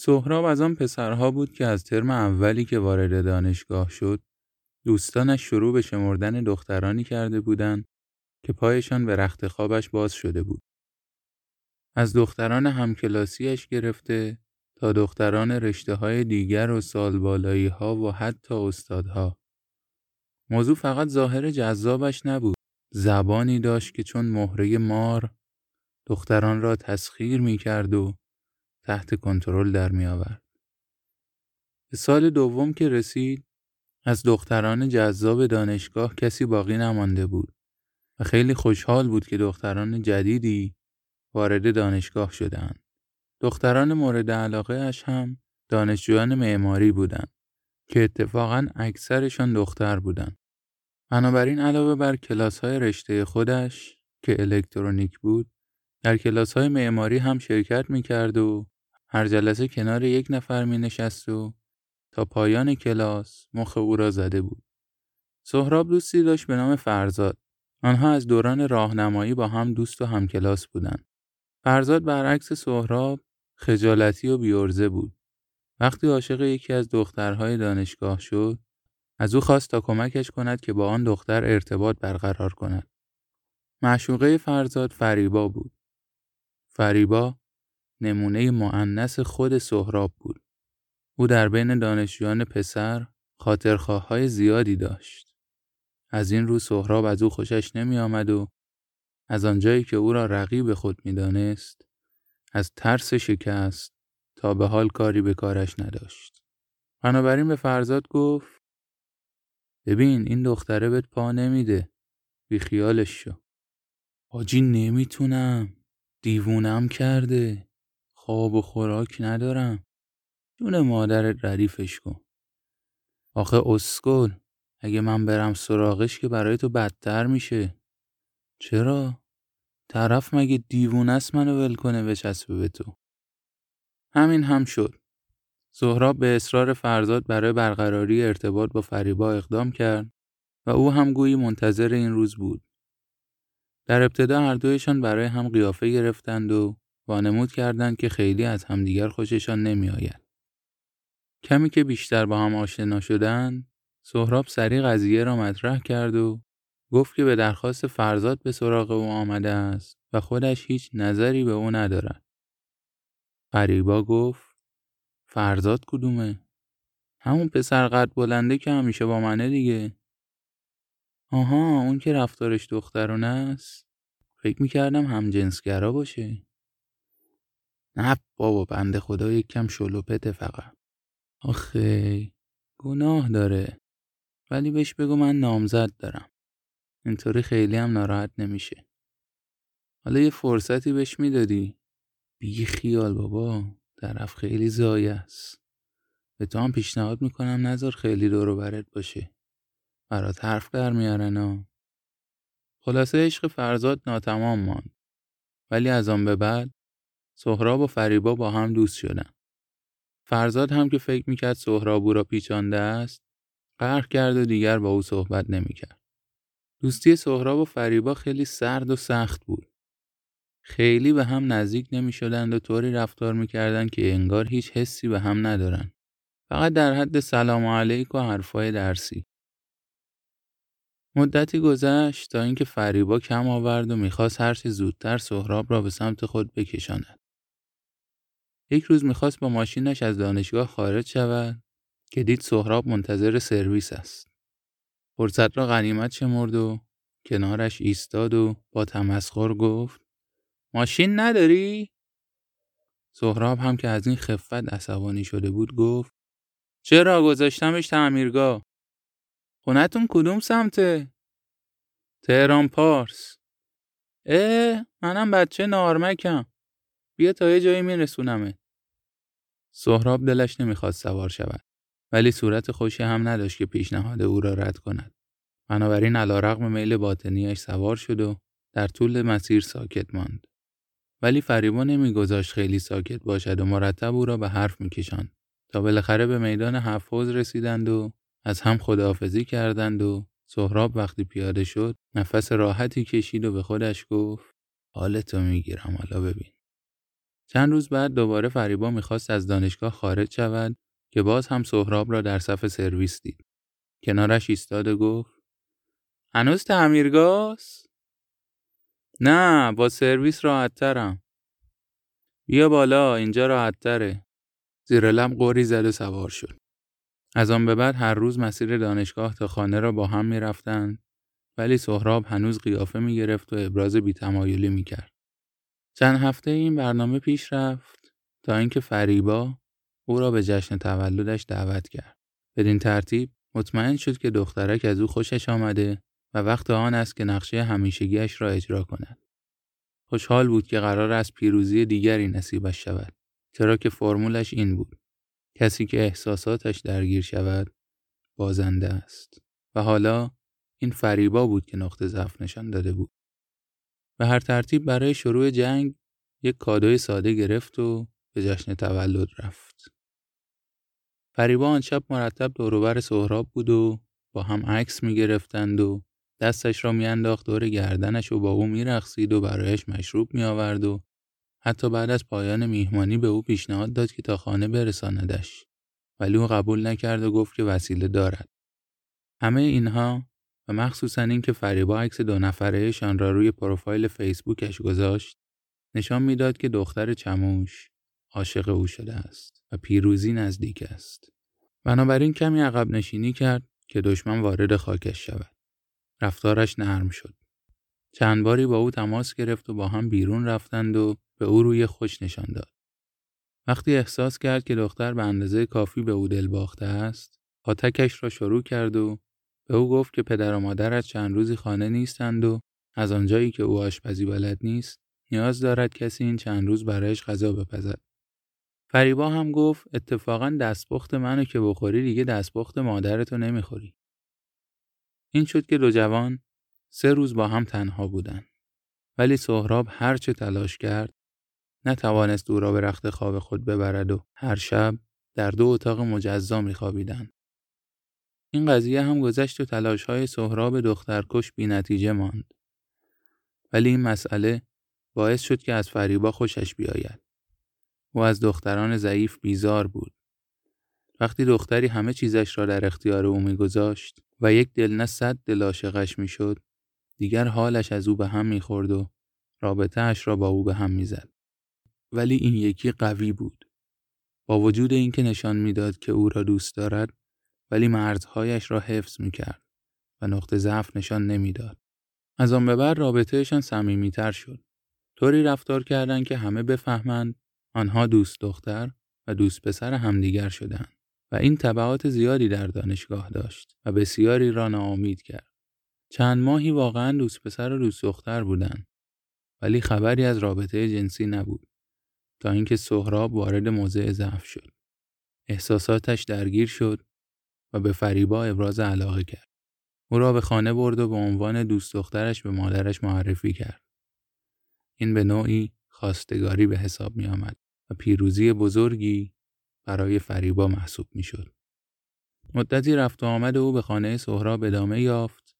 سهراب از آن پسرها بود که از ترم اولی که وارد دانشگاه شد دوستانش شروع به شمردن دخترانی کرده بودند که پایشان به رخت خوابش باز شده بود. از دختران همکلاسیش گرفته تا دختران رشته های دیگر و سالبالایی ها و حتی استادها. موضوع فقط ظاهر جذابش نبود. زبانی داشت که چون مهره مار دختران را تسخیر می کرد و تحت کنترل در می آورد. به سال دوم که رسید از دختران جذاب دانشگاه کسی باقی نمانده بود و خیلی خوشحال بود که دختران جدیدی وارد دانشگاه شدند. دختران مورد علاقه اش هم دانشجویان معماری بودند که اتفاقا اکثرشان دختر بودند. بنابراین علاوه بر کلاس های رشته خودش که الکترونیک بود در کلاس های معماری هم شرکت می کرد و هر جلسه کنار یک نفر می نشست و تا پایان کلاس مخ او را زده بود. سهراب دوستی داشت به نام فرزاد. آنها از دوران راهنمایی با هم دوست و همکلاس بودند. فرزاد برعکس سهراب خجالتی و بیورزه بود. وقتی عاشق یکی از دخترهای دانشگاه شد، از او خواست تا کمکش کند که با آن دختر ارتباط برقرار کند. معشوقه فرزاد فریبا بود. فریبا نمونه معنس خود سهراب بود. او در بین دانشجویان پسر خاطرخواه زیادی داشت. از این رو سهراب از او خوشش نمی آمد و از آنجایی که او را رقیب خود می دانست از ترس شکست تا به حال کاری به کارش نداشت. بنابراین به فرزاد گفت ببین این دختره بهت پا نمیده بی خیالش شو. حاجی نمی‌تونم دیوونم کرده خواب و خوراک ندارم. جون مادرت ردیفش کن. آخه اسکل اگه من برم سراغش که برای تو بدتر میشه. چرا؟ طرف مگه دیوونه است منو ول کنه بچسبه به تو؟ همین هم شد. سهراب به اصرار فرزاد برای برقراری ارتباط با فریبا اقدام کرد و او هم گویی منتظر این روز بود. در ابتدا هر دویشان برای هم قیافه گرفتند و وانمود کردند که خیلی از همدیگر خوششان نمیآید. کمی که بیشتر با هم آشنا شدند، سهراب سریع قضیه را مطرح کرد و گفت که به درخواست فرزاد به سراغ او آمده است و خودش هیچ نظری به او ندارد. فریبا گفت فرزاد کدومه؟ همون پسر قد بلنده که همیشه با منه دیگه. آها اون که رفتارش دخترونه است فکر می‌کردم هم جنسگرا باشه نه بابا بنده خدا یک کم شلوپته فقط. آخه گناه داره. ولی بهش بگو من نامزد دارم. اینطوری خیلی هم ناراحت نمیشه. حالا یه فرصتی بهش می‌دادی. بی خیال بابا طرف خیلی زایه است. به تو هم پیشنهاد می‌کنم نظر خیلی دورو برت باشه. برات حرف در میارن ها. خلاصه عشق فرزاد ناتمام ماند. ولی از آن به بعد سهراب و فریبا با هم دوست شدن فرزاد هم که فکر می‌کرد سهراب او را پیچانده است قهر کرد و دیگر با او صحبت نمی‌کرد دوستی سهراب و فریبا خیلی سرد و سخت بود خیلی به هم نزدیک نمی شدند و طوری رفتار می‌کردند که انگار هیچ حسی به هم ندارن. فقط در حد سلام علیک و حرفای درسی. مدتی گذشت تا اینکه فریبا کم آورد و می‌خواست هرچه زودتر سهراب را به سمت خود بکشاند. یک روز می‌خواست با ماشینش از دانشگاه خارج شود که دید سهراب منتظر سرویس است. فرصت را غنیمت شمرد و کنارش ایستاد و با تمسخر گفت ماشین نداری؟ سهراب هم که از این خفت عصبانی شده بود گفت چرا گذاشتمش تعمیرگاه خونتون کدوم سمته؟ تهران پارس اه منم بچه نارمکم بیا تا یه جایی میرسونمه سهراب دلش نمی‌خواست سوار شود ولی صورت خوشی هم نداشت که پیشنهاد او را رد کند. بنابراین علا رقم میل باطنیش سوار شد و در طول مسیر ساکت ماند. ولی فریبا نمیگذاشت خیلی ساکت باشد و مرتب او را به حرف میکشاند. تا بالاخره به میدان حفظ رسیدند و از هم خداحافظی کردند و سهراب وقتی پیاده شد نفس راحتی کشید و به خودش گفت حالتو می‌گیرم حالا ببین. چند روز بعد دوباره فریبا می‌خواست از دانشگاه خارج شود که باز هم سهراب را در صف سرویس دید. کنارش ایستاد و گفت هنوز تعمیرگاست؟ نه با سرویس راحت ترم. بیا بالا اینجا راحت تره. زیر لب قوری زد سوار شد. از آن به بعد هر روز مسیر دانشگاه تا خانه را با هم می رفتن ولی سهراب هنوز قیافه می گرفت و ابراز بیتمایلی می کرد. چند هفته این برنامه پیش رفت تا اینکه فریبا او را به جشن تولدش دعوت کرد. بدین ترتیب مطمئن شد که دخترک از او خوشش آمده و وقت آن است که نقشه همیشگیش را اجرا کند. خوشحال بود که قرار است پیروزی دیگری نصیبش شود. چرا که فرمولش این بود. کسی که احساساتش درگیر شود بازنده است. و حالا این فریبا بود که نقطه ضعف نشان داده بود. به هر ترتیب برای شروع جنگ یک کادوی ساده گرفت و به جشن تولد رفت. فریبا آن شب مرتب دوروبر سهراب بود و با هم عکس می گرفتند و دستش را میانداخت دور گردنش و با او میرقصید و برایش مشروب می آورد و حتی بعد از پایان میهمانی به او پیشنهاد داد که تا خانه برساندش ولی او قبول نکرد و گفت که وسیله دارد همه اینها و مخصوصا اینکه فریبا عکس دو نفرهشان را روی پروفایل فیسبوکش گذاشت نشان می‌داد که دختر چموش عاشق او شده است و پیروزی نزدیک است. بنابراین کمی عقب نشینی کرد که دشمن وارد خاکش شود. رفتارش نرم شد. چند باری با او تماس گرفت و با هم بیرون رفتند و به او روی خوش نشان داد. وقتی احساس کرد که دختر به اندازه کافی به او دل باخته است، پاتکش را شروع کرد و به او گفت که پدر و مادرت چند روزی خانه نیستند و از آنجایی که او آشپزی بلد نیست، نیاز دارد کسی این چند روز برایش غذا بپزد. فریبا هم گفت اتفاقا دستپخت منو که بخوری دیگه دستپخت مادرتو نمی‌خوری. این شد که دو جوان سه روز با هم تنها بودند. ولی سهراب هرچه تلاش کرد نتوانست او را به رخت خواب خود ببرد و هر شب در دو اتاق مجزا میخوابیدند. این قضیه هم گذشت و تلاش های سهراب دخترکش بی نتیجه ماند. ولی این مسئله باعث شد که از فریبا خوشش بیاید. او از دختران ضعیف بیزار بود. وقتی دختری همه چیزش را در اختیار او میگذاشت و یک دل نه صد دل عاشقش می‌شد دیگر حالش از او به هم می‌خورد و رابطه اش را با او به هم می‌زد. ولی این یکی قوی بود. با وجود اینکه نشان می‌داد که او را دوست دارد ولی مرزهایش را حفظ می‌کرد و نقطه ضعف نشان نمی‌داد. از آن به بعد رابطهشان صمیمیتر شد. طوری رفتار کردند که همه بفهمند آنها دوست دختر و دوست پسر همدیگر شدند و این تبعات زیادی در دانشگاه داشت و بسیاری را ناامید کرد. چند ماهی واقعا دوست پسر و دوست دختر بودند ولی خبری از رابطه جنسی نبود تا اینکه سهراب وارد موضع ضعف شد. احساساتش درگیر شد و به فریبا ابراز علاقه کرد. او را به خانه برد و به عنوان دوست دخترش به مادرش معرفی کرد. این به نوعی خواستگاری به حساب می آمد و پیروزی بزرگی برای فریبا محسوب می شد. مدتی رفت و آمد او به خانه سهراب ادامه یافت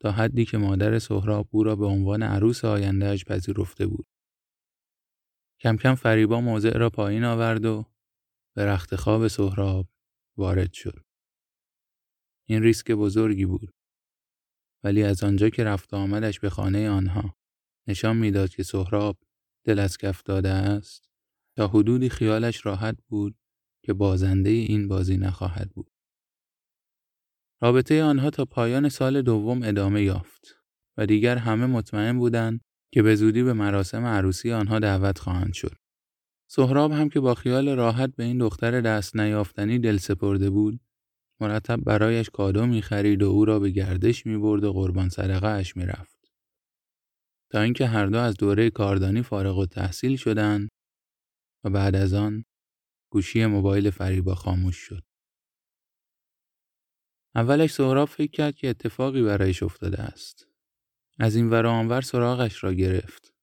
تا حدی که مادر سهراب او را به عنوان عروس آیندهش پذیرفته بود. کم کم فریبا موضع را پایین آورد و به رخت خواب سهراب وارد شد. این ریسک بزرگی بود. ولی از آنجا که رفت آمدش به خانه آنها نشان می‌داد که سهراب دل از کف داده است تا حدودی خیالش راحت بود که بازنده این بازی نخواهد بود. رابطه آنها تا پایان سال دوم ادامه یافت و دیگر همه مطمئن بودند که به زودی به مراسم عروسی آنها دعوت خواهند شد. سهراب هم که با خیال راحت به این دختر دست نیافتنی دل سپرده بود، مرتب برایش کادو می خرید و او را به گردش می برد و قربان صدقه اش می رفت. تا اینکه هر دو از دوره کاردانی فارغ و تحصیل شدند و بعد از آن گوشی موبایل فریبا خاموش شد. اولش سهراب فکر کرد که اتفاقی برایش افتاده است. از این ور آنور سراغش را گرفت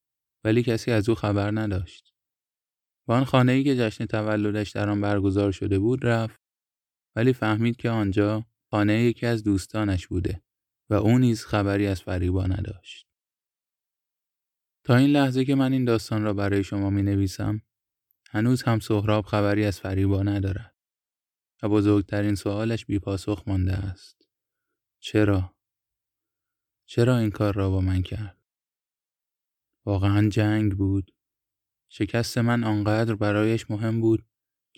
ولی کسی از او خبر نداشت. با آن خانه که جشن تولدش در آن برگزار شده بود رفت ولی فهمید که آنجا خانه یکی از دوستانش بوده و او نیز خبری از فریبا نداشت. تا این لحظه که من این داستان را برای شما می نویسم هنوز هم سهراب خبری از فریبا ندارد و بزرگترین سوالش بیپاسخ مانده است. چرا؟ چرا این کار را با من کرد؟ واقعا جنگ بود؟ شکست من آنقدر برایش مهم بود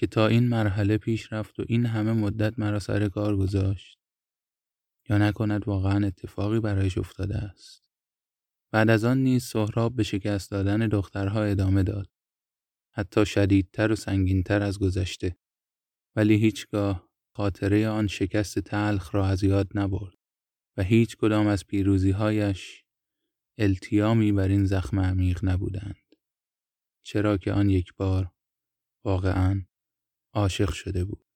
که تا این مرحله پیش رفت و این همه مدت مرا سر کار گذاشت. یا نکند واقعا اتفاقی برایش افتاده است. بعد از آن نیز سهراب به شکست دادن دخترها ادامه داد. حتی شدیدتر و سنگینتر از گذشته. ولی هیچگاه خاطره آن شکست تلخ را از یاد نبرد و هیچ کدام از پیروزیهایش التیامی بر این زخم عمیق نبودند. چرا که آن یک بار واقعا عاشق شده بود.